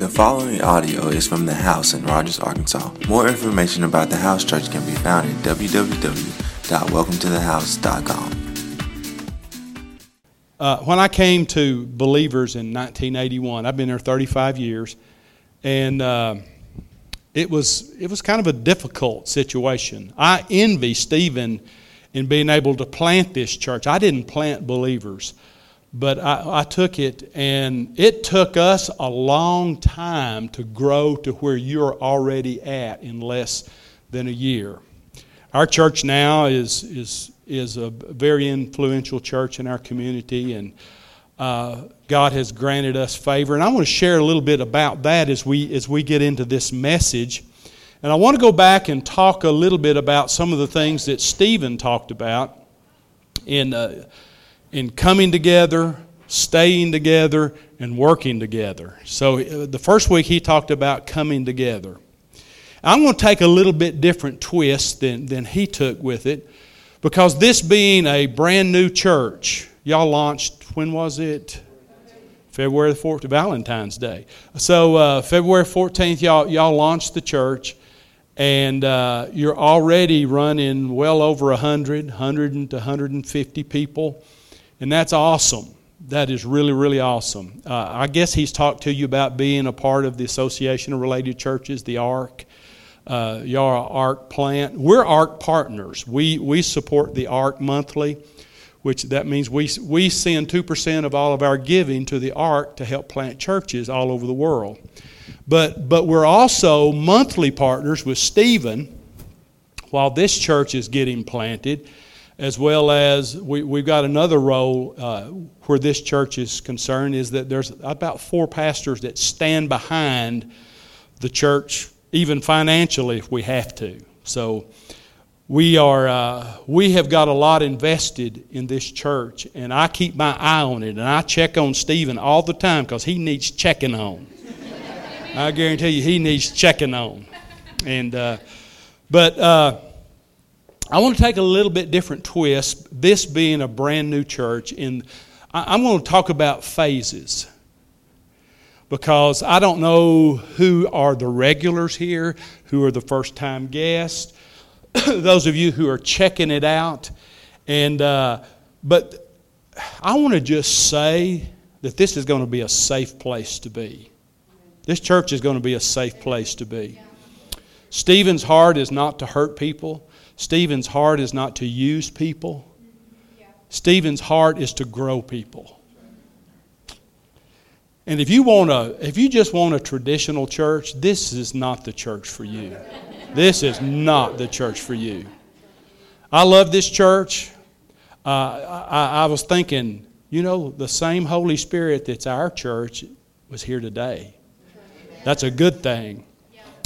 The following audio is from The House in Rogers, Arkansas. More information about The House Church can be found at www.welcometothehouse.com. Uh, when I came to Believers in 1981, I've been there 35 years, and uh, it was it was kind of a difficult situation. I envy Stephen in being able to plant this church. I didn't plant Believers but I, I, took it, and it took us a long time to grow to where you're already at in less than a year. Our church now is is is a very influential church in our community, and uh, God has granted us favor. And I want to share a little bit about that as we as we get into this message. And I want to go back and talk a little bit about some of the things that Stephen talked about in. Uh, in coming together, staying together, and working together. So uh, the first week he talked about coming together. I'm going to take a little bit different twist than, than he took with it because this being a brand new church, y'all launched, when was it? February the 4th, Valentine's Day. So uh, February 14th, y'all, y'all launched the church and uh, you're already running well over 100, 100 to 150 people and that's awesome. That is really, really awesome. Uh, I guess he's talked to you about being a part of the Association of Related Churches, the ARC. Uh, are ARC plant. We're ARC partners. We, we support the ARC monthly, which that means we, we send 2% of all of our giving to the ARC to help plant churches all over the world. But, but we're also monthly partners with Stephen while this church is getting planted as well as we, we've got another role uh, where this church is concerned is that there's about four pastors that stand behind the church, even financially if we have to. So we are uh, we have got a lot invested in this church, and I keep my eye on it, and I check on Stephen all the time because he needs checking on. I guarantee you, he needs checking on, and uh, but uh, I want to take a little bit different twist, this being a brand new church. In, I'm going to talk about phases because I don't know who are the regulars here, who are the first time guests, those of you who are checking it out. And, uh, but I want to just say that this is going to be a safe place to be. This church is going to be a safe place to be. Stephen's heart is not to hurt people. Stephen's heart is not to use people. Stephen's heart is to grow people. And if you want a, if you just want a traditional church, this is not the church for you. This is not the church for you. I love this church. Uh, I, I was thinking, you know, the same Holy Spirit that's our church was here today. That's a good thing.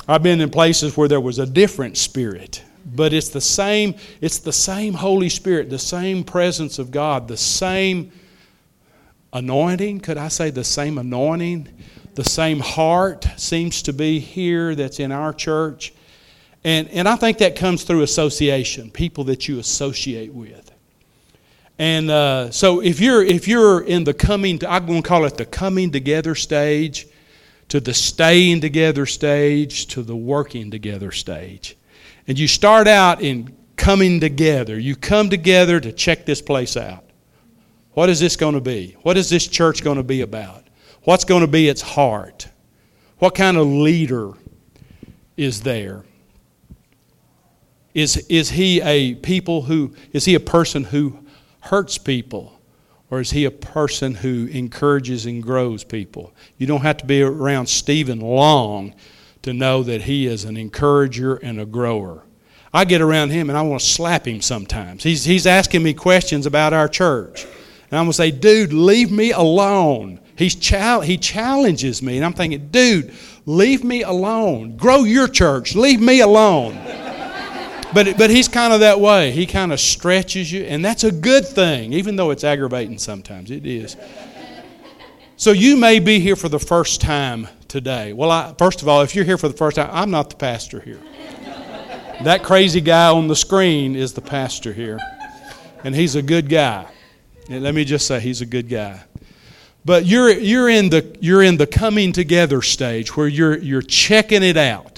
I've been in places where there was a different spirit but it's the same it's the same holy spirit the same presence of god the same anointing could i say the same anointing? The same heart seems to be here that's in our church. And, and i think that comes through association people that you associate with. And uh, so if you're if you're in the coming i'm going to call it the coming together stage to the staying together stage to the working together stage and you start out in coming together. You come together to check this place out. What is this going to be? What is this church going to be about? What's going to be its heart? What kind of leader is there? Is, is he a people who is he a person who hurts people? Or is he a person who encourages and grows people? You don't have to be around Stephen long to know that he is an encourager and a grower. I get around him and I want to slap him sometimes. He's, he's asking me questions about our church. And I'm going to say, dude, leave me alone. He's chal- he challenges me. And I'm thinking, dude, leave me alone. Grow your church. Leave me alone. But, but he's kind of that way. He kind of stretches you. And that's a good thing, even though it's aggravating sometimes. It is. So you may be here for the first time today. Well, I, first of all, if you're here for the first time, I'm not the pastor here. that crazy guy on the screen is the pastor here. And he's a good guy. And let me just say, he's a good guy. But you're, you're, in the, you're in the coming together stage where you're, you're checking it out.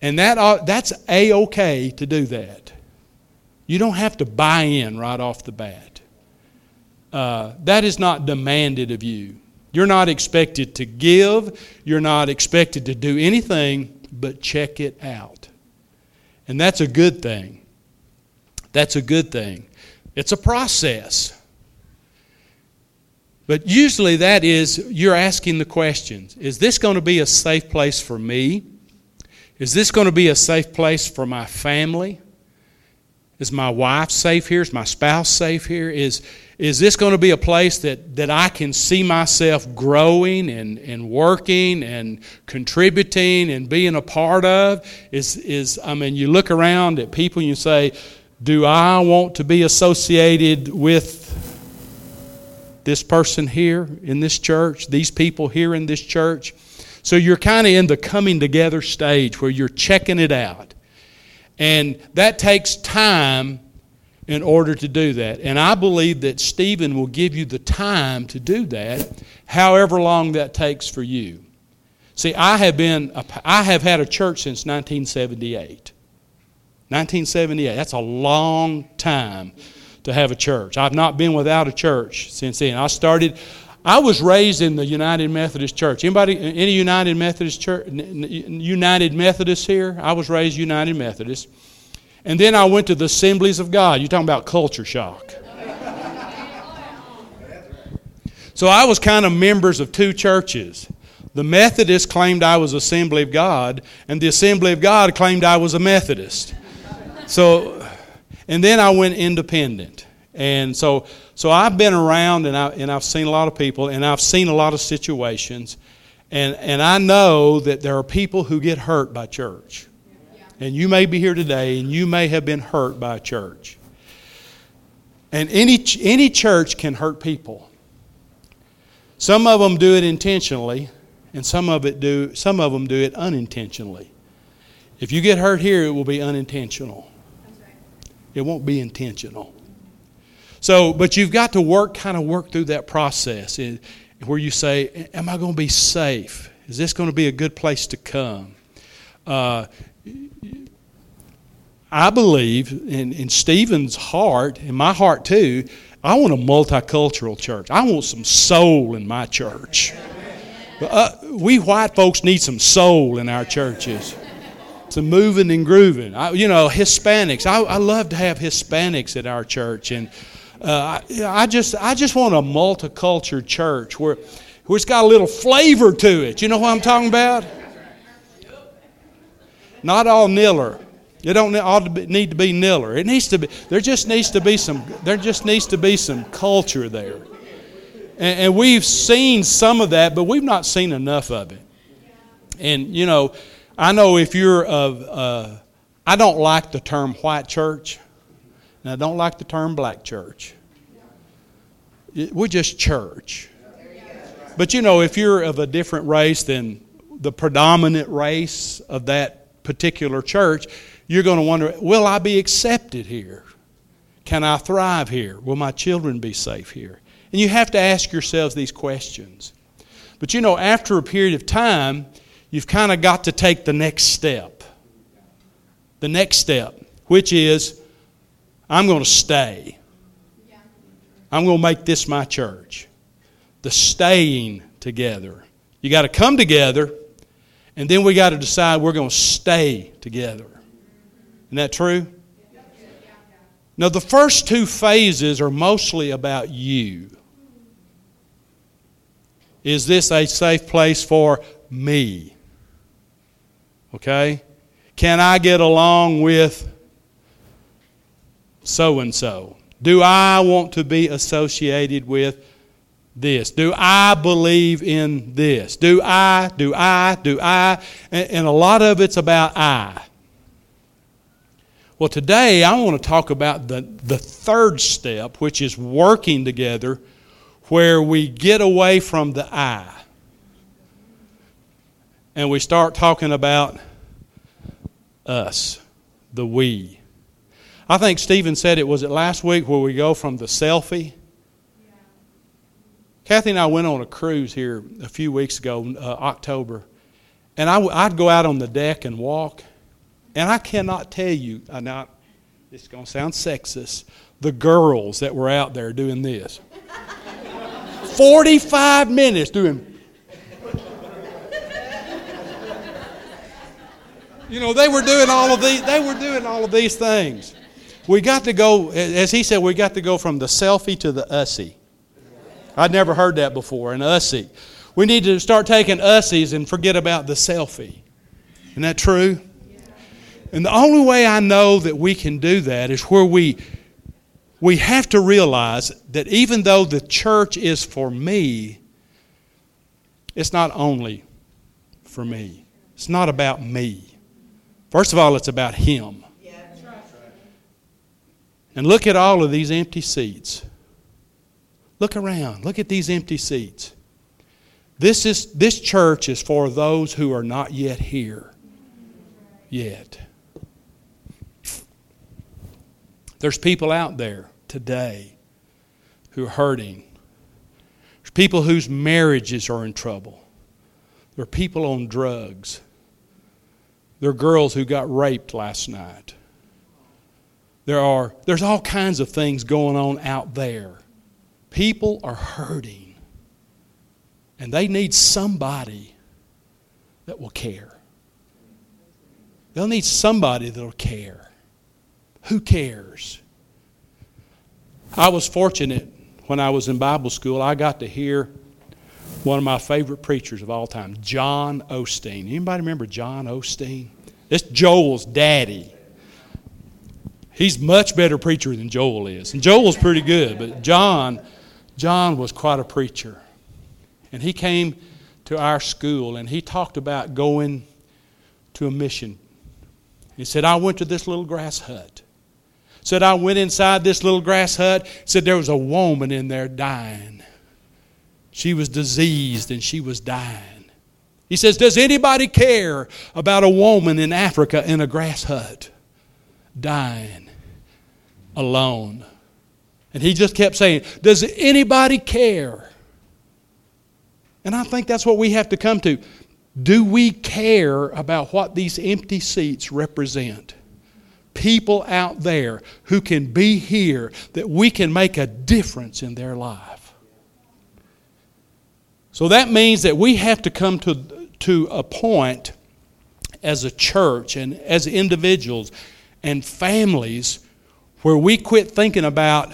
And that, that's A OK to do that. You don't have to buy in right off the bat. Uh, that is not demanded of you. You're not expected to give, you're not expected to do anything but check it out. And that's a good thing. That's a good thing. It's a process. But usually that is you're asking the questions Is this going to be a safe place for me? Is this going to be a safe place for my family? Is my wife safe here? Is my spouse safe here? Is, is this going to be a place that, that I can see myself growing and, and working and contributing and being a part of? Is, is, I mean, you look around at people and you say, Do I want to be associated with this person here in this church, these people here in this church? So you're kind of in the coming together stage where you're checking it out. And that takes time in order to do that. And I believe that Stephen will give you the time to do that, however long that takes for you. See, I have been a, I have had a church since 1978. 1978. That's a long time to have a church. I've not been without a church since then. I started I was raised in the United Methodist Church. Anybody, any United Methodist church, United Methodists here? I was raised United Methodist. And then I went to the Assemblies of God. You're talking about culture shock. So I was kind of members of two churches. The Methodists claimed I was Assembly of God, and the Assembly of God claimed I was a Methodist. So, and then I went independent. And so, so I've been around and, I, and I've seen a lot of people and I've seen a lot of situations. And, and I know that there are people who get hurt by church. And you may be here today and you may have been hurt by a church. And any, any church can hurt people. Some of them do it intentionally, and some of, it do, some of them do it unintentionally. If you get hurt here, it will be unintentional. It won't be intentional. So, but you've got to work, kind of work through that process where you say, Am I going to be safe? Is this going to be a good place to come? Uh, I believe in, in Stephen's heart, in my heart too, I want a multicultural church. I want some soul in my church. Uh, we white folks need some soul in our churches. Some moving and grooving. I, you know, Hispanics. I, I love to have Hispanics at our church. And uh, I, just, I just want a multicultural church where, where it's got a little flavor to it. You know what I'm talking about? Not all niller. It don't need to be niller. It needs to be. There just needs to be some. There just needs to be some culture there, and, and we've seen some of that, but we've not seen enough of it. And you know, I know if you're of. Uh, I don't like the term white church. And I don't like the term black church. We're just church. But you know, if you're of a different race than the predominant race of that particular church, you're going to wonder will I be accepted here? Can I thrive here? Will my children be safe here? And you have to ask yourselves these questions. But you know, after a period of time, you've kind of got to take the next step. The next step, which is I'm going to stay. I'm going to make this my church. The staying together. You got to come together, and then we got to decide we're going to stay together. Isn't that true? Now, the first two phases are mostly about you. Is this a safe place for me? Okay? Can I get along with so and so? Do I want to be associated with this? Do I believe in this? Do I? Do I? Do I? And, and a lot of it's about I. Well, today I want to talk about the, the third step, which is working together, where we get away from the I and we start talking about us, the we. I think Stephen said it was it last week where we go from the selfie Kathy and I went on a cruise here a few weeks ago, uh, October, and I, would go out on the deck and walk, and I cannot tell you, now, this is going to sound sexist, the girls that were out there doing this. 45 minutes doing. You know, they were doing all of these, they were doing all of these things. We got to go, as he said, we got to go from the selfie to the ussy. I'd never heard that before, an ussy. We need to start taking ussies and forget about the selfie. Isn't that true? And the only way I know that we can do that is where we we have to realize that even though the church is for me, it's not only for me. It's not about me. First of all, it's about Him. And look at all of these empty seats. Look around. Look at these empty seats. This, is, this church is for those who are not yet here. Yet. There's people out there today who are hurting. There's people whose marriages are in trouble. There are people on drugs. There are girls who got raped last night. There are there's all kinds of things going on out there. People are hurting. And they need somebody that will care. They'll need somebody that'll care. Who cares? I was fortunate when I was in Bible school, I got to hear one of my favorite preachers of all time, John Osteen. Anybody remember John Osteen? It's Joel's daddy. He's much better preacher than Joel is. And Joel's pretty good, but John, John was quite a preacher. And he came to our school and he talked about going to a mission. He said, I went to this little grass hut. Said, I went inside this little grass hut. Said, there was a woman in there dying. She was diseased and she was dying. He says, Does anybody care about a woman in Africa in a grass hut dying alone? And he just kept saying, Does anybody care? And I think that's what we have to come to. Do we care about what these empty seats represent? People out there who can be here that we can make a difference in their life. So that means that we have to come to, to a point as a church and as individuals and families where we quit thinking about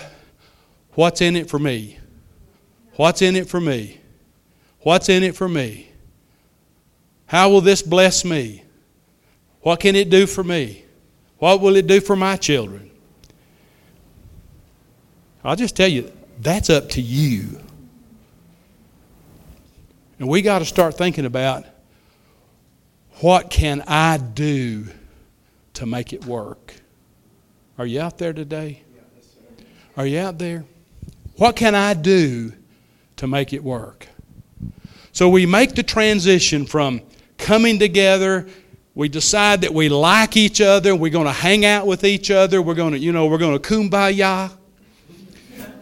what's in it for me. What's in it for me? What's in it for me? How will this bless me? What can it do for me? What will it do for my children? I'll just tell you, that's up to you. And we got to start thinking about what can I do to make it work? Are you out there today? Are you out there? What can I do to make it work? So we make the transition from coming together. We decide that we like each other. We're going to hang out with each other. We're going to, you know, we're going to kumbaya.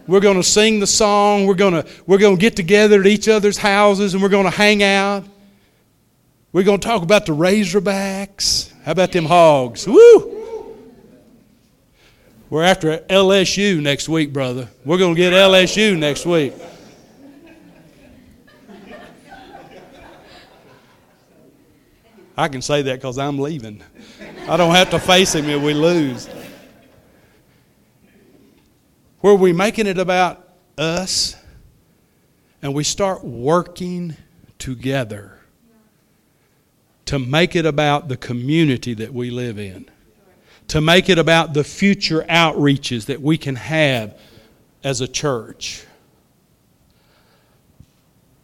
We're going to sing the song. We're going to, we're going to get together at each other's houses and we're going to hang out. We're going to talk about the Razorbacks. How about them hogs? Woo! We're after LSU next week, brother. We're going to get LSU next week. I can say that because I'm leaving. I don't have to face him if we lose. Where we making it about us and we start working together to make it about the community that we live in, to make it about the future outreaches that we can have as a church.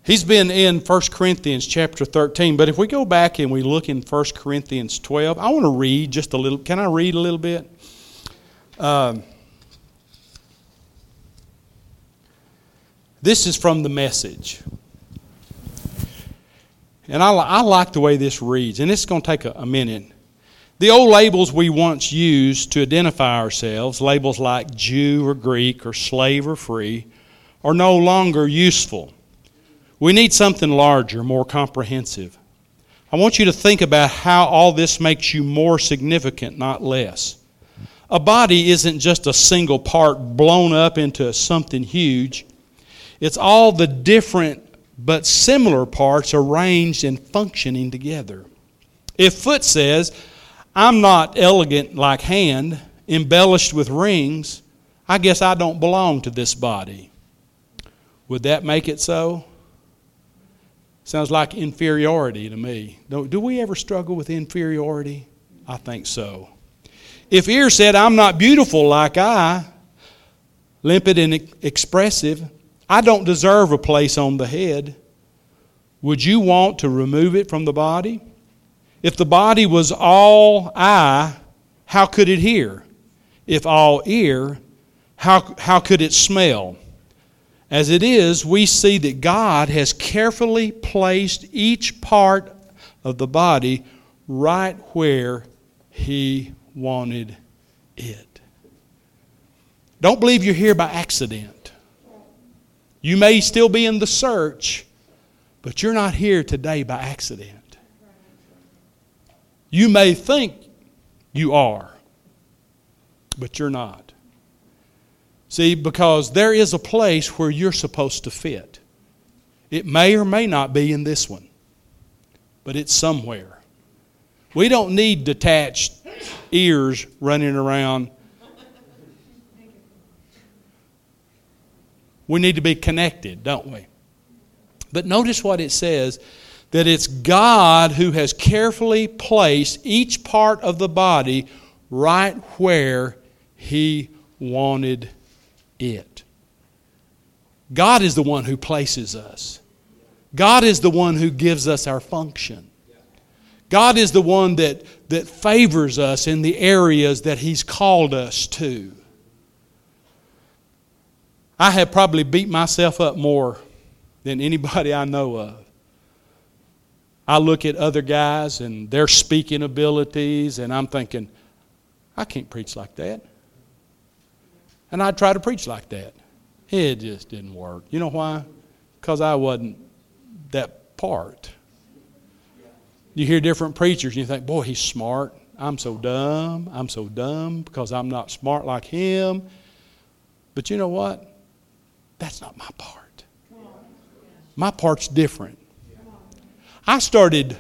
He's been in 1 Corinthians chapter 13, but if we go back and we look in 1 Corinthians 12, I want to read just a little. Can I read a little bit? Um, this is from the message. And I, I like the way this reads, and it's going to take a, a minute. The old labels we once used to identify ourselves, labels like Jew or Greek or slave or free, are no longer useful. We need something larger, more comprehensive. I want you to think about how all this makes you more significant, not less. A body isn't just a single part blown up into something huge, it's all the different but similar parts arranged and functioning together. If foot says, I'm not elegant like hand, embellished with rings, I guess I don't belong to this body. Would that make it so? Sounds like inferiority to me. Do we ever struggle with inferiority? I think so. If ear said, I'm not beautiful like eye, limpid and expressive, I don't deserve a place on the head. Would you want to remove it from the body? If the body was all eye, how could it hear? If all ear, how, how could it smell? As it is, we see that God has carefully placed each part of the body right where He wanted it. Don't believe you're here by accident. You may still be in the search, but you're not here today by accident. You may think you are, but you're not. See, because there is a place where you're supposed to fit. It may or may not be in this one, but it's somewhere. We don't need detached ears running around We need to be connected, don't we? But notice what it says that it's God who has carefully placed each part of the body right where He wanted it. God is the one who places us. God is the one who gives us our function. God is the one that, that favors us in the areas that He's called us to. I have probably beat myself up more than anybody I know of. I look at other guys and their speaking abilities, and I'm thinking, I can't preach like that. And I try to preach like that. It just didn't work. You know why? Because I wasn't that part. You hear different preachers, and you think, boy, he's smart. I'm so dumb. I'm so dumb because I'm not smart like him. But you know what? That's not my part. My part's different. I started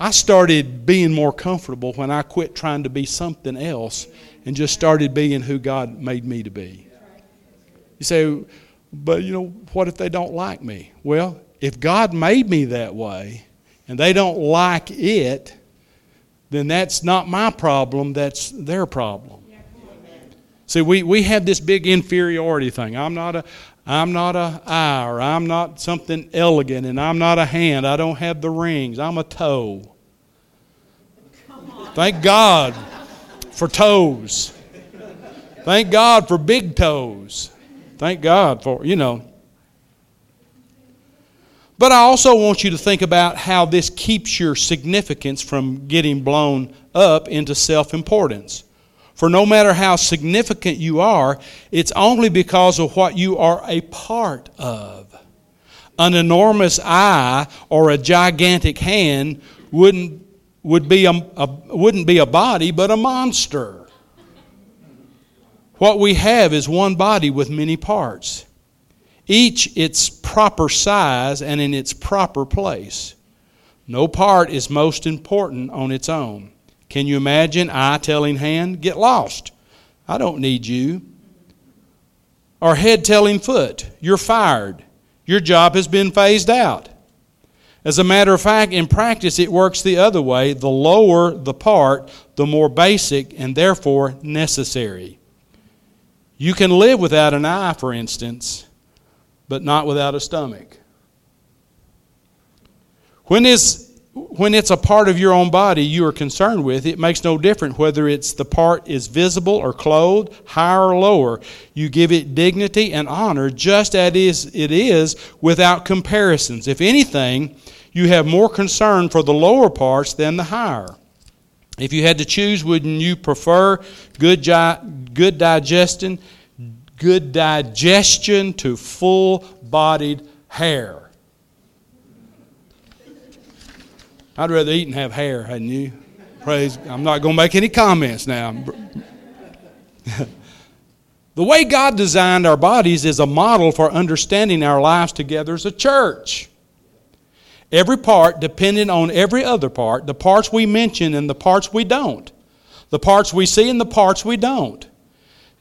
I started being more comfortable when I quit trying to be something else and just started being who God made me to be. You say, but you know, what if they don't like me? Well, if God made me that way and they don't like it, then that's not my problem, that's their problem. See, we, we have this big inferiority thing. I'm not a I'm not a eye or I'm not something elegant and I'm not a hand. I don't have the rings. I'm a toe. Thank God for toes. Thank God for big toes. Thank God for, you know. But I also want you to think about how this keeps your significance from getting blown up into self importance. For no matter how significant you are, it's only because of what you are a part of. An enormous eye or a gigantic hand wouldn't, would be a, a, wouldn't be a body, but a monster. What we have is one body with many parts, each its proper size and in its proper place. No part is most important on its own. Can you imagine eye telling hand, get lost? I don't need you. Or head telling foot, you're fired. Your job has been phased out. As a matter of fact, in practice, it works the other way. The lower the part, the more basic and therefore necessary. You can live without an eye, for instance, but not without a stomach. When is when it's a part of your own body you are concerned with, it makes no difference whether it's the part is visible or clothed, higher or lower. You give it dignity and honor just as it is without comparisons. If anything, you have more concern for the lower parts than the higher. If you had to choose, wouldn't you prefer good, good digestion, good digestion to full bodied hair. I'd rather eat and have hair, hadn't you? Praise. I'm not going to make any comments now. the way God designed our bodies is a model for understanding our lives together as a church. Every part dependent on every other part, the parts we mention and the parts we don't, the parts we see and the parts we don't.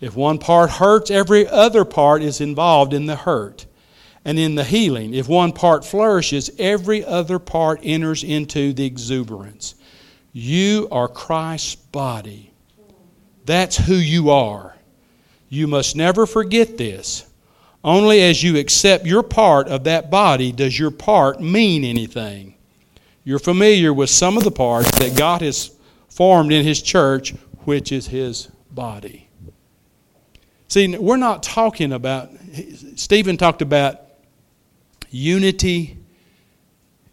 If one part hurts, every other part is involved in the hurt and in the healing. If one part flourishes, every other part enters into the exuberance. You are Christ's body. That's who you are. You must never forget this. Only as you accept your part of that body does your part mean anything. You're familiar with some of the parts that God has formed in His church, which is His body. See, we're not talking about, Stephen talked about unity,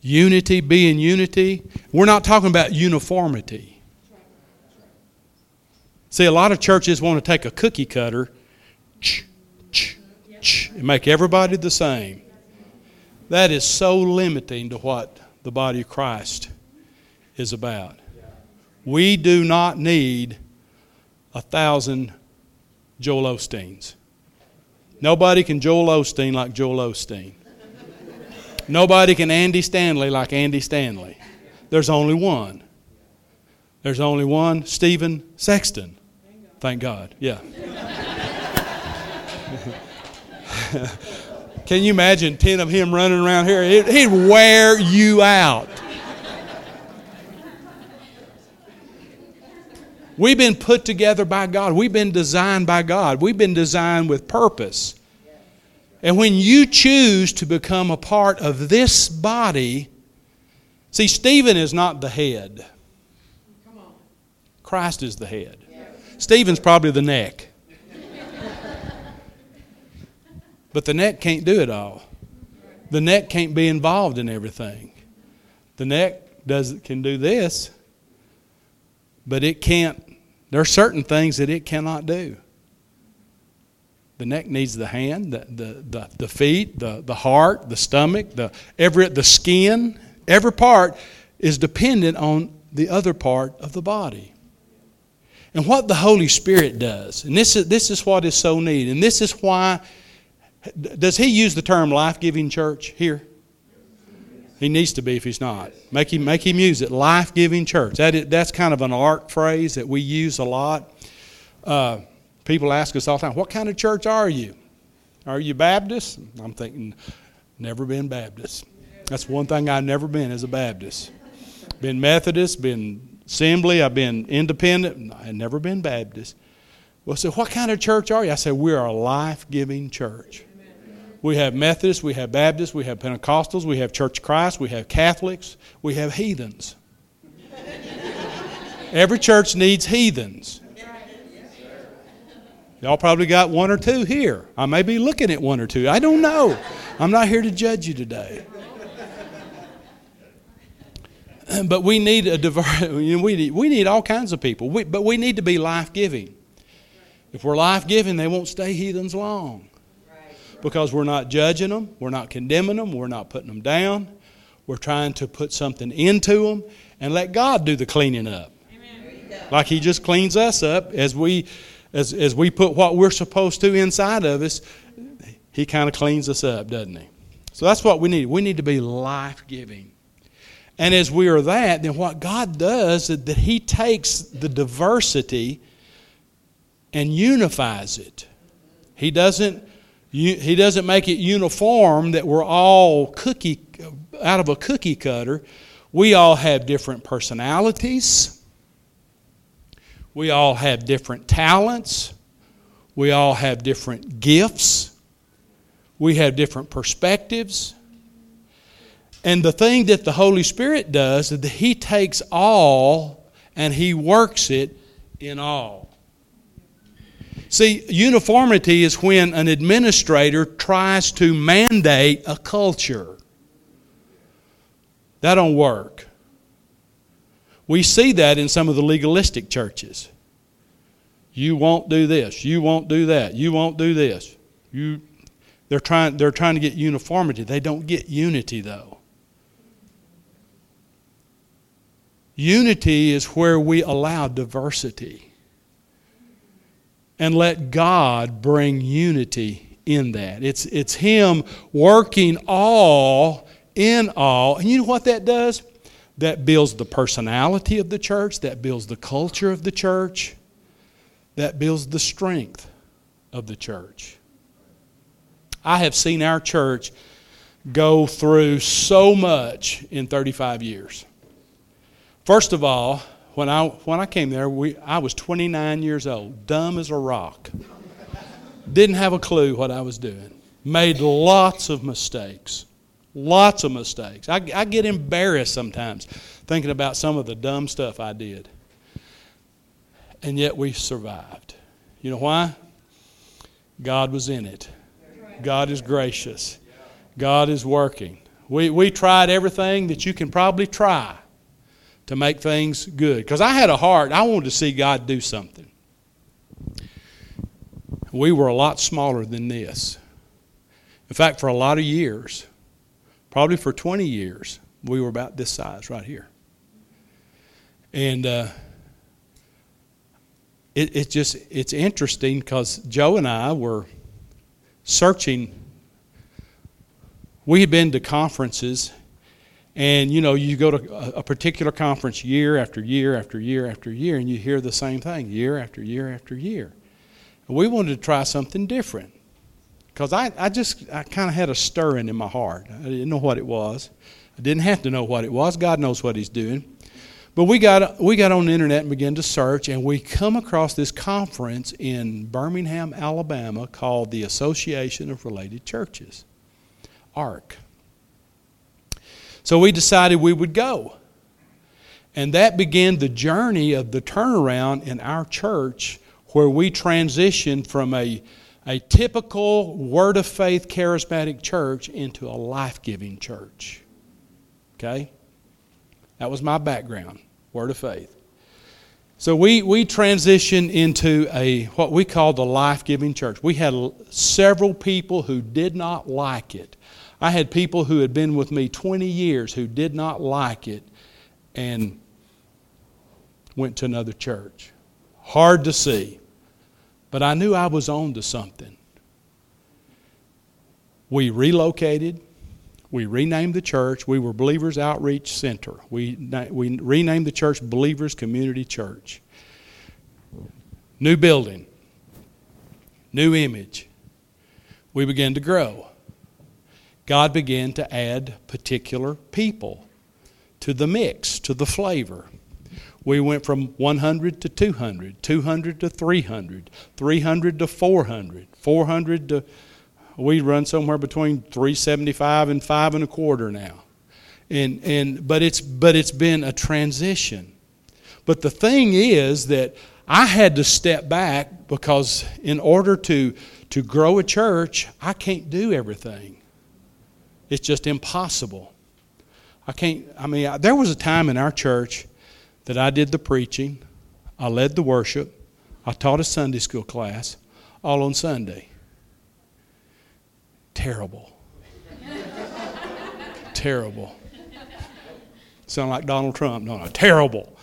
unity, being unity. We're not talking about uniformity. See, a lot of churches want to take a cookie cutter and make everybody the same. That is so limiting to what the body of Christ is about. We do not need a thousand Joel Osteens. Nobody can Joel Osteen like Joel Osteen. Nobody can Andy Stanley like Andy Stanley. There's only one. There's only one Stephen Sexton. Thank God. Yeah. Can you imagine 10 of him running around here? He'd wear you out. We've been put together by God. We've been designed by God. We've been designed with purpose. And when you choose to become a part of this body, see, Stephen is not the head. Christ is the head. Stephen's probably the neck. but the neck can't do it all. The neck can't be involved in everything. The neck does can do this, but it can't. There are certain things that it cannot do. The neck needs the hand, the, the, the, the feet, the, the heart, the stomach, the, every, the skin. Every part is dependent on the other part of the body. And what the Holy Spirit does, and this is, this is what is so neat, and this is why, does he use the term life giving church here? He needs to be if he's not. Make him, make him use it. Life giving church. That is, that's kind of an ARC phrase that we use a lot. Uh, People ask us all the time, what kind of church are you? Are you Baptist? I'm thinking, never been Baptist. That's one thing I've never been as a Baptist. Been Methodist, been Assembly, I've been independent, I've never been Baptist. Well, so what kind of church are you? I said, we are a life giving church. We have Methodists, we have Baptists, we have Pentecostals, we have Church of Christ, we have Catholics, we have heathens. Every church needs heathens. Y'all probably got one or two here. I may be looking at one or two. I don't know. I'm not here to judge you today. But we need a diver- we need, we need all kinds of people. We, but we need to be life giving. If we're life giving, they won't stay heathens long. Because we're not judging them, we're not condemning them, we're not putting them down. We're trying to put something into them and let God do the cleaning up. Like He just cleans us up as we as, as we put what we're supposed to inside of us, He kind of cleans us up, doesn't He? So that's what we need. We need to be life giving. And as we are that, then what God does is that He takes the diversity and unifies it. He doesn't, he doesn't make it uniform that we're all cookie out of a cookie cutter. We all have different personalities. We all have different talents. We all have different gifts. We have different perspectives. And the thing that the Holy Spirit does is that He takes all and He works it in all. See, uniformity is when an administrator tries to mandate a culture. That don't work. We see that in some of the legalistic churches. You won't do this. You won't do that. You won't do this. You, They're trying, they're trying to get uniformity. They don't get unity, though. Unity is where we allow diversity and let God bring unity in that. It's, it's Him working all in all. And you know what that does? That builds the personality of the church, that builds the culture of the church, that builds the strength of the church. I have seen our church go through so much in 35 years. First of all, when I, when I came there, we, I was 29 years old, dumb as a rock. Didn't have a clue what I was doing. Made lots of mistakes. Lots of mistakes. I, I get embarrassed sometimes thinking about some of the dumb stuff I did. And yet we survived. You know why? God was in it. God is gracious. God is working. We, we tried everything that you can probably try to make things good. Because I had a heart, I wanted to see God do something. We were a lot smaller than this. In fact, for a lot of years, probably for 20 years, we were about this size right here. And uh, it, it just, it's interesting because Joe and I were searching. We had been to conferences and you know, you go to a particular conference year after year after year after year, and you hear the same thing year after year after year. And we wanted to try something different because I, I just I kind of had a stirring in my heart. I didn't know what it was. I didn't have to know what it was. God knows what He's doing. But we got we got on the internet and began to search, and we come across this conference in Birmingham, Alabama, called the Association of Related Churches, ARC. So we decided we would go. And that began the journey of the turnaround in our church where we transitioned from a, a typical Word of Faith charismatic church into a life giving church. Okay? That was my background, Word of Faith. So we, we transitioned into a what we call the life giving church. We had several people who did not like it. I had people who had been with me 20 years who did not like it and went to another church. Hard to see. But I knew I was on to something. We relocated. We renamed the church. We were Believers Outreach Center. We, we renamed the church Believers Community Church. New building, new image. We began to grow. God began to add particular people to the mix, to the flavor. We went from 100 to 200, 200 to 300, 300 to 400, 400 to, we run somewhere between 375 and five and a quarter now. And, and, but, it's, but it's been a transition. But the thing is that I had to step back because in order to, to grow a church, I can't do everything. It's just impossible. I can't, I mean, I, there was a time in our church that I did the preaching, I led the worship, I taught a Sunday school class, all on Sunday. Terrible. Terrible. Sound like Donald Trump. No, no, terrible.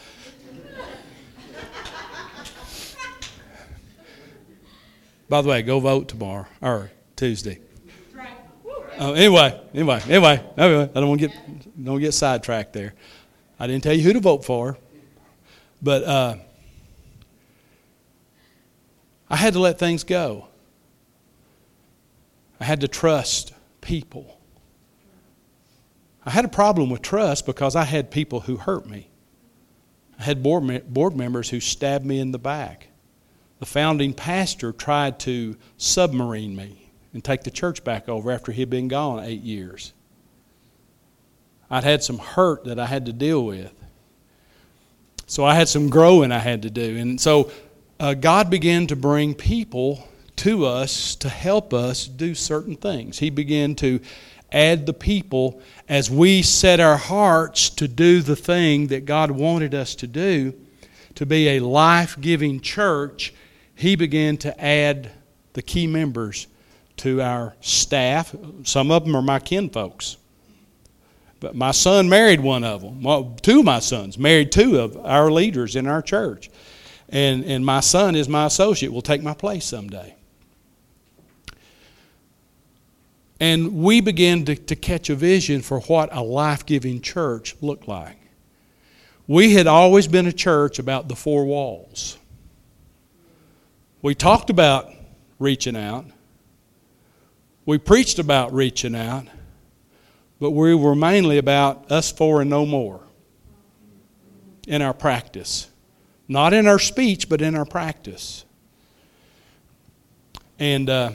By the way, go vote tomorrow or Tuesday. Uh, anyway, anyway, anyway, anyway, I don't want to get don't get sidetracked there. I didn't tell you who to vote for, but uh, I had to let things go. I had to trust people. I had a problem with trust because I had people who hurt me. I had board, board members who stabbed me in the back. The founding pastor tried to submarine me and take the church back over after he'd been gone eight years. I'd had some hurt that I had to deal with. So I had some growing I had to do. And so uh, God began to bring people to us to help us do certain things. He began to add the people as we set our hearts to do the thing that God wanted us to do, to be a life giving church. He began to add the key members to our staff. Some of them are my kinfolks. But my son married one of them. Well, two of my sons married two of our leaders in our church. And, and my son is my associate, will take my place someday. And we began to, to catch a vision for what a life giving church looked like. We had always been a church about the four walls. We talked about reaching out, we preached about reaching out, but we were mainly about us four and no more in our practice. Not in our speech, but in our practice. And uh,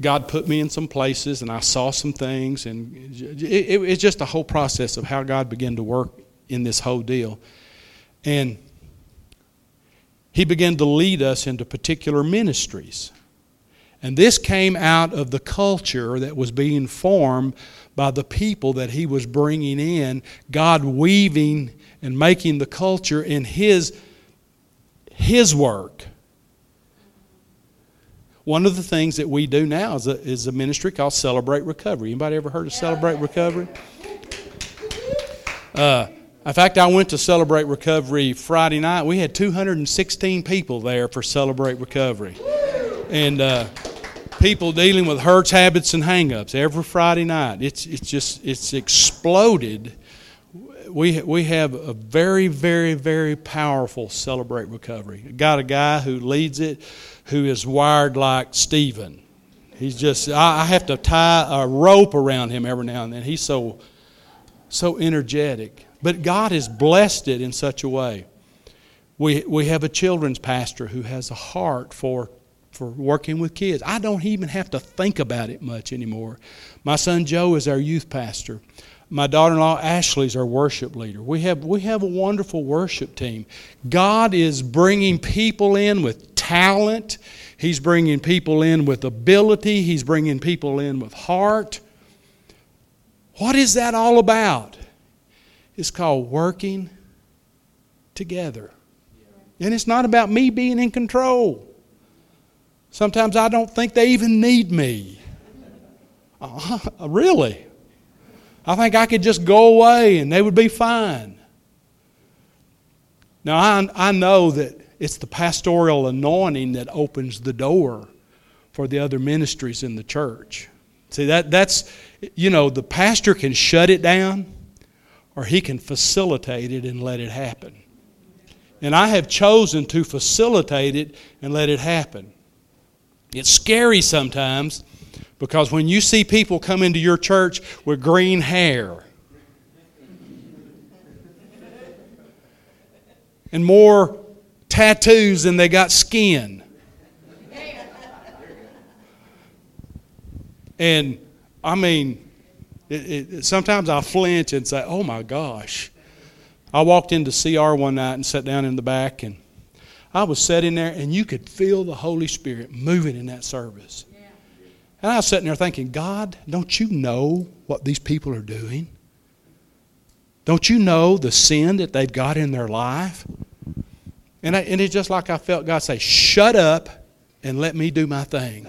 God put me in some places and I saw some things, and it, it, it's just a whole process of how God began to work in this whole deal. And He began to lead us into particular ministries. And this came out of the culture that was being formed by the people that He was bringing in, God weaving and making the culture in His, his work. One of the things that we do now is a, is a ministry called Celebrate Recovery. Anybody ever heard of Celebrate Recovery? Uh, in fact, I went to Celebrate Recovery Friday night. We had 216 people there for Celebrate Recovery. And uh, people dealing with hurts, habits, and hangups every Friday night. It's, it's just, it's exploded. We, we have a very, very, very powerful Celebrate Recovery. Got a guy who leads it who is wired like Stephen. He's just, I, I have to tie a rope around him every now and then. He's so, so energetic. But God has blessed it in such a way. We, we have a children's pastor who has a heart for, for working with kids. I don't even have to think about it much anymore. My son Joe is our youth pastor. My daughter in law Ashley is our worship leader. We have, we have a wonderful worship team. God is bringing people in with talent. He's bringing people in with ability. He's bringing people in with heart. What is that all about? It's called working together. And it's not about me being in control. Sometimes I don't think they even need me. Uh, really? I think I could just go away and they would be fine. Now, I, I know that it's the pastoral anointing that opens the door for the other ministries in the church. See, that, that's, you know, the pastor can shut it down or he can facilitate it and let it happen. And I have chosen to facilitate it and let it happen. It's scary sometimes because when you see people come into your church with green hair and more tattoos than they got skin. And I mean, it, it, sometimes I flinch and say, oh my gosh. I walked into CR one night and sat down in the back, and I was sitting there, and you could feel the Holy Spirit moving in that service. And I was sitting there thinking, God, don't you know what these people are doing? Don't you know the sin that they've got in their life? And, I, and it's just like I felt God say, shut up and let me do my thing.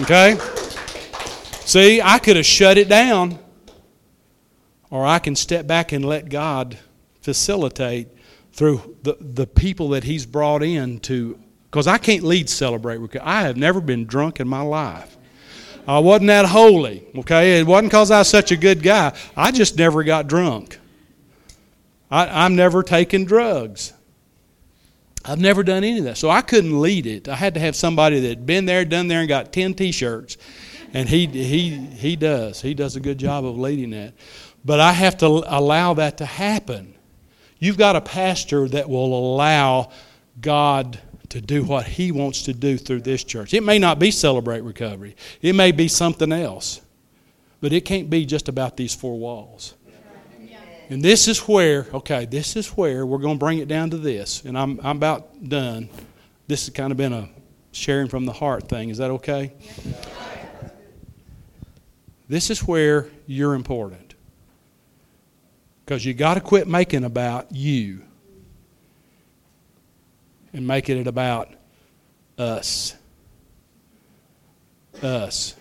Okay? See, I could have shut it down, or I can step back and let God facilitate through the, the people that He's brought in to. Because I can't lead Celebrate. I have never been drunk in my life. I wasn't that holy, okay? It wasn't because I was such a good guy. I just never got drunk. I, I'm never taking drugs. I've never done any of that. So I couldn't lead it. I had to have somebody that had been there, done there, and got 10 t shirts. And he, he, he does. He does a good job of leading that. But I have to allow that to happen. You've got a pastor that will allow God to do what he wants to do through this church. It may not be celebrate recovery, it may be something else. But it can't be just about these four walls. And this is where, okay, this is where we're going to bring it down to this. And I'm, I'm about done. This has kind of been a sharing from the heart thing. Is that okay? This is where you're important. Because you got to quit making about you. and making it about us. Us.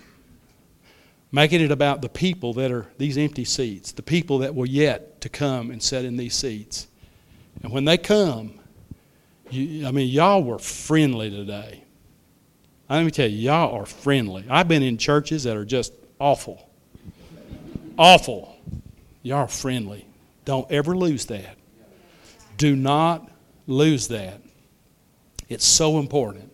Making it about the people that are these empty seats, the people that will yet to come and sit in these seats. And when they come, you, I mean, y'all were friendly today. Let me tell you, y'all are friendly. I've been in churches that are just awful. awful. Y'all are friendly. Don't ever lose that. Do not lose that. It's so important.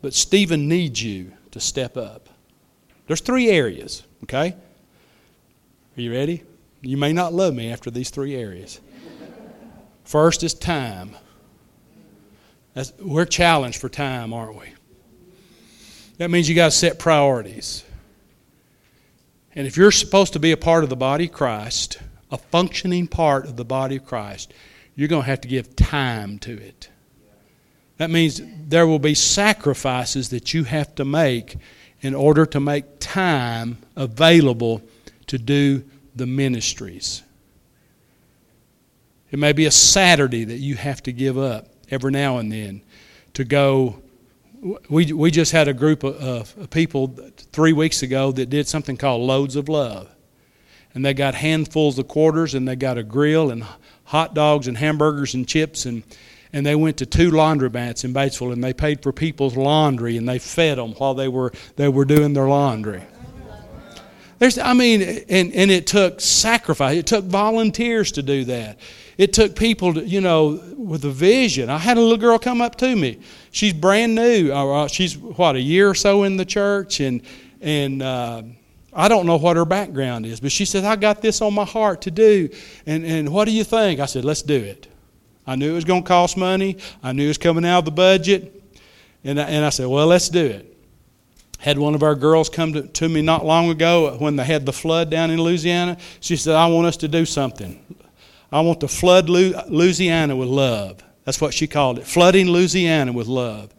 But Stephen needs you to step up. There's three areas, okay? Are you ready? You may not love me after these three areas. First is time. That's, we're challenged for time, aren't we? That means you got to set priorities. And if you're supposed to be a part of the body of Christ, a functioning part of the body of Christ, you're going to have to give time to it. That means there will be sacrifices that you have to make in order to make time available to do the ministries. It may be a Saturday that you have to give up every now and then to go. We, we just had a group of, of people three weeks ago that did something called Loads of Love. And they got handfuls of quarters and they got a grill and hot dogs and hamburgers and chips and and they went to two laundromats in Batesville and they paid for people's laundry and they fed them while they were they were doing their laundry. There's, I mean, and, and it took sacrifice. It took volunteers to do that. It took people, to, you know, with a vision. I had a little girl come up to me. She's brand new. Uh, she's what a year or so in the church, and and uh, I don't know what her background is, but she said, "I got this on my heart to do." And and what do you think? I said, "Let's do it." I knew it was going to cost money. I knew it was coming out of the budget, and I, and I said, "Well, let's do it." Had one of our girls come to, to me not long ago when they had the flood down in Louisiana. She said, I want us to do something. I want to flood Louisiana with love. That's what she called it flooding Louisiana with love.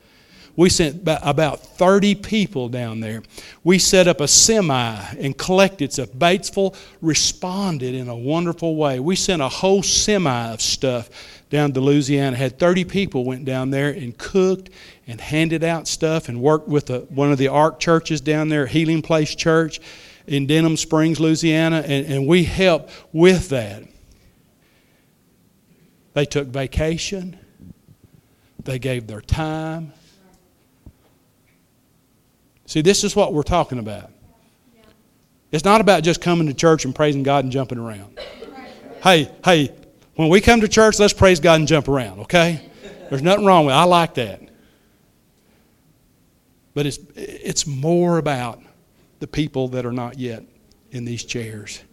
We sent about 30 people down there. We set up a semi and collected stuff. Batesville responded in a wonderful way. We sent a whole semi of stuff down to Louisiana. Had 30 people went down there and cooked and handed out stuff and worked with a, one of the ARC churches down there, Healing Place Church in Denham Springs, Louisiana, and, and we helped with that. They took vacation. They gave their time. See, this is what we're talking about. It's not about just coming to church and praising God and jumping around. Hey, hey, when we come to church, let's praise God and jump around, okay? There's nothing wrong with it. I like that. But it's, it's more about the people that are not yet in these chairs.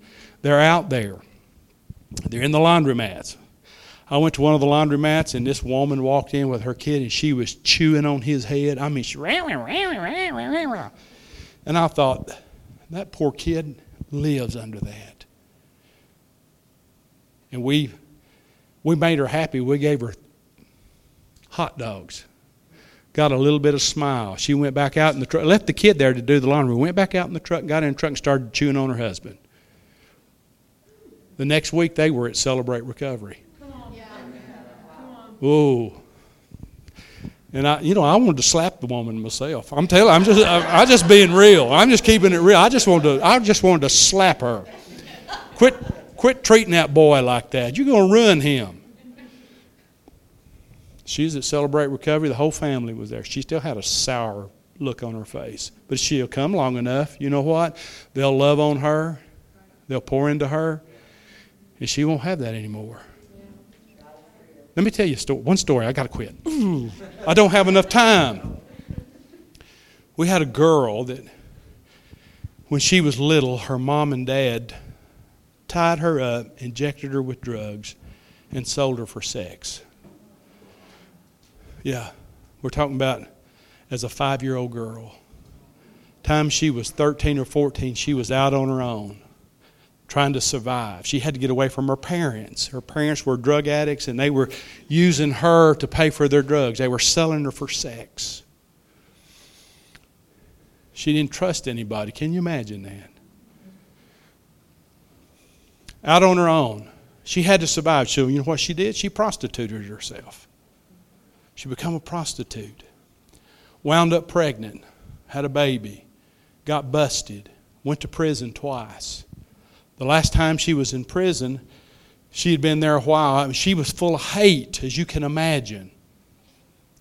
They're out there. They're in the laundromats. I went to one of the laundromats and this woman walked in with her kid and she was chewing on his head. I mean, she, and I thought, that poor kid lives under that. And we, we made her happy. We gave her hot dogs. Got a little bit of smile. She went back out in the truck, left the kid there to do the laundry. Went back out in the truck, got in the truck, and started chewing on her husband. The next week, they were at Celebrate Recovery. Oh. And I, you know, I wanted to slap the woman myself. I'm telling, I'm just, I, I just being real. I'm just keeping it real. I just wanted to, I just wanted to slap her. Quit, quit treating that boy like that. You're to ruin him. She's at Celebrate Recovery. The whole family was there. She still had a sour look on her face, but she'll come long enough. You know what? They'll love on her. They'll pour into her, and she won't have that anymore. Let me tell you story, one story. I got to quit. I don't have enough time. We had a girl that, when she was little, her mom and dad tied her up, injected her with drugs, and sold her for sex. Yeah, we're talking about as a five year old girl. Time she was 13 or 14, she was out on her own trying to survive. She had to get away from her parents. Her parents were drug addicts and they were using her to pay for their drugs. They were selling her for sex. She didn't trust anybody. Can you imagine that? Out on her own. She had to survive. So you know what she did? She prostituted herself. She became a prostitute. Wound up pregnant, had a baby, got busted, went to prison twice. The last time she was in prison, she had been there a while. She was full of hate, as you can imagine.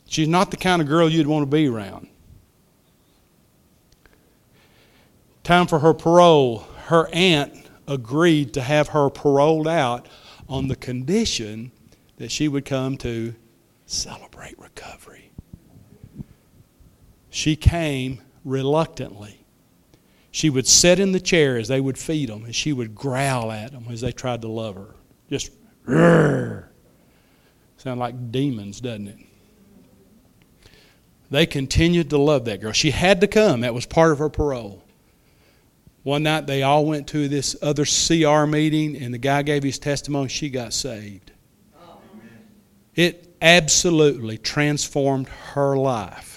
She's not the kind of girl you'd want to be around. Time for her parole. Her aunt agreed to have her paroled out on the condition that she would come to celebrate recovery. She came reluctantly. She would sit in the chair as they would feed them, and she would growl at them as they tried to love her. Just, Rrr. sound like demons, doesn't it? They continued to love that girl. She had to come, that was part of her parole. One night they all went to this other CR meeting, and the guy gave his testimony. She got saved. It absolutely transformed her life.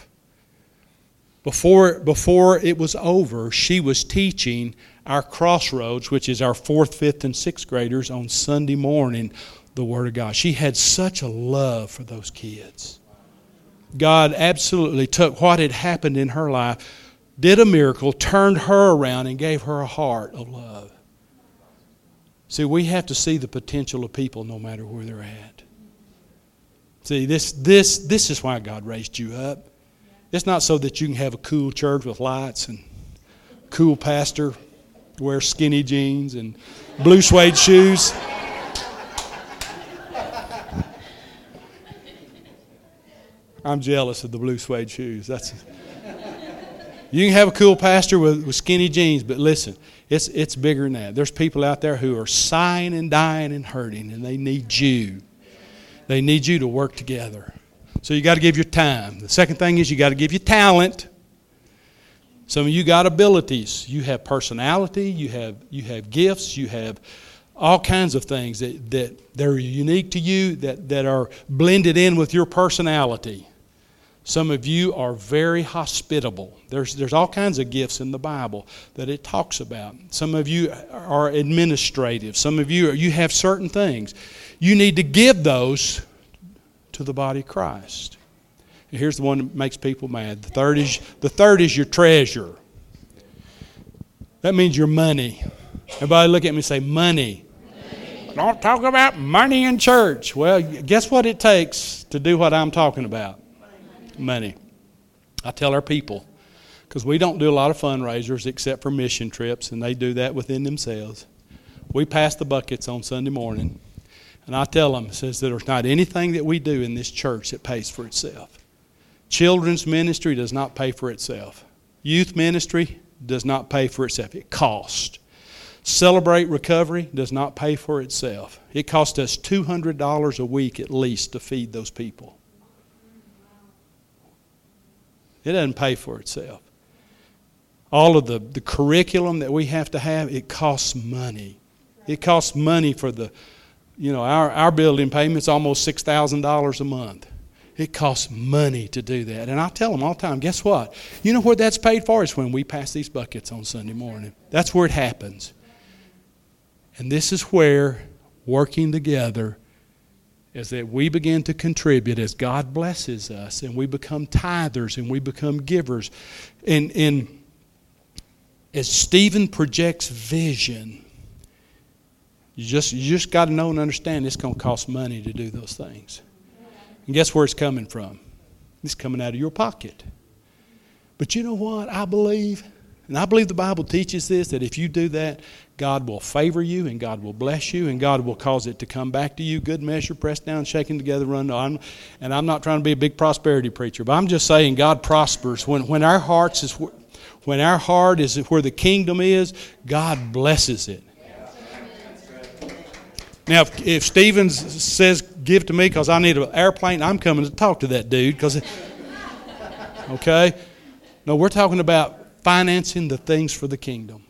Before, before it was over, she was teaching our crossroads, which is our fourth, fifth, and sixth graders, on Sunday morning, the Word of God. She had such a love for those kids. God absolutely took what had happened in her life did a miracle, turned her around, and gave her a heart of love. See, we have to see the potential of people no matter where they're at. See, this, this, this is why God raised you up. It's not so that you can have a cool church with lights and cool pastor, wear skinny jeans and blue suede shoes. I'm jealous of the blue suede shoes. That's you can have a cool pastor with, with skinny jeans, but listen, it's, it's bigger than that. There's people out there who are sighing and dying and hurting, and they need you. They need you to work together. So you got to give your time. The second thing is you got to give your talent. Some of you got abilities. You have personality. You have you have gifts. You have all kinds of things that that that are unique to you that that are blended in with your personality. Some of you are very hospitable. There's, there's all kinds of gifts in the Bible that it talks about. Some of you are administrative. Some of you, are, you have certain things. You need to give those to the body of Christ. And here's the one that makes people mad. The third is, the third is your treasure. That means your money. Everybody look at me and say, money. money. Don't talk about money in church. Well, guess what it takes to do what I'm talking about? money. I tell our people, because we don't do a lot of fundraisers except for mission trips, and they do that within themselves. We pass the buckets on Sunday morning, and I tell them, says that there's not anything that we do in this church that pays for itself. Children's ministry does not pay for itself. Youth ministry does not pay for itself. It costs. Celebrate Recovery does not pay for itself. It costs us $200 a week at least to feed those people. It doesn't pay for itself. All of the, the curriculum that we have to have, it costs money. It costs money for the, you know, our, our building payment's almost $6,000 a month. It costs money to do that. And I tell them all the time, guess what? You know where that's paid for? Is when we pass these buckets on Sunday morning. That's where it happens. And this is where working together is that we begin to contribute as God blesses us and we become tithers and we become givers. And, and as Stephen projects vision, you just, you just got to know and understand it's going to cost money to do those things. And guess where it's coming from? It's coming out of your pocket. But you know what? I believe, and I believe the Bible teaches this, that if you do that, God will favor you and God will bless you and God will cause it to come back to you. Good measure, pressed down, shaken together, run on. And I'm not trying to be a big prosperity preacher, but I'm just saying God prospers. When, when our hearts is when our heart is where the kingdom is, God blesses it. Now, if, if Stevens says, give to me because I need an airplane, I'm coming to talk to that dude. Because, okay? No, we're talking about financing the things for the kingdom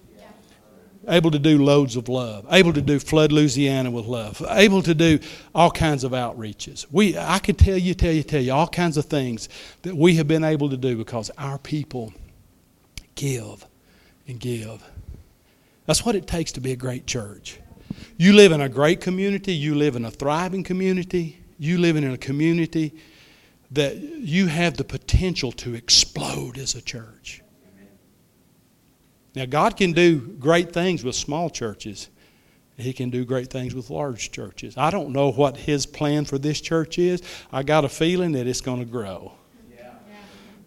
able to do loads of love, able to do Flood Louisiana with love, able to do all kinds of outreaches. We, I could tell you, tell you, tell you all kinds of things that we have been able to do because our people give and give. That's what it takes to be a great church. You live in a great community, you live in a thriving community, you live in a community that you have the potential to explode as a church. Now, God can do great things with small churches. He can do great things with large churches. I don't know what His plan for this church is. I got a feeling that it's going to grow.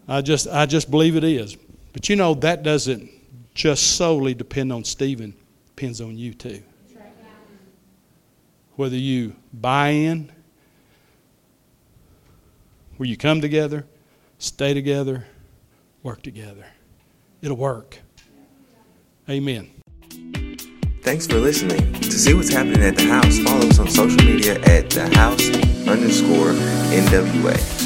I just, I just believe it is. But you know, that doesn't just solely depend on Stephen. It depends on you too. Whether you buy in, where you come together, stay together, work together. It'll work. Amen. Thanks for listening. To see what's happening at the house, follow us on social media at the house underscore NWA.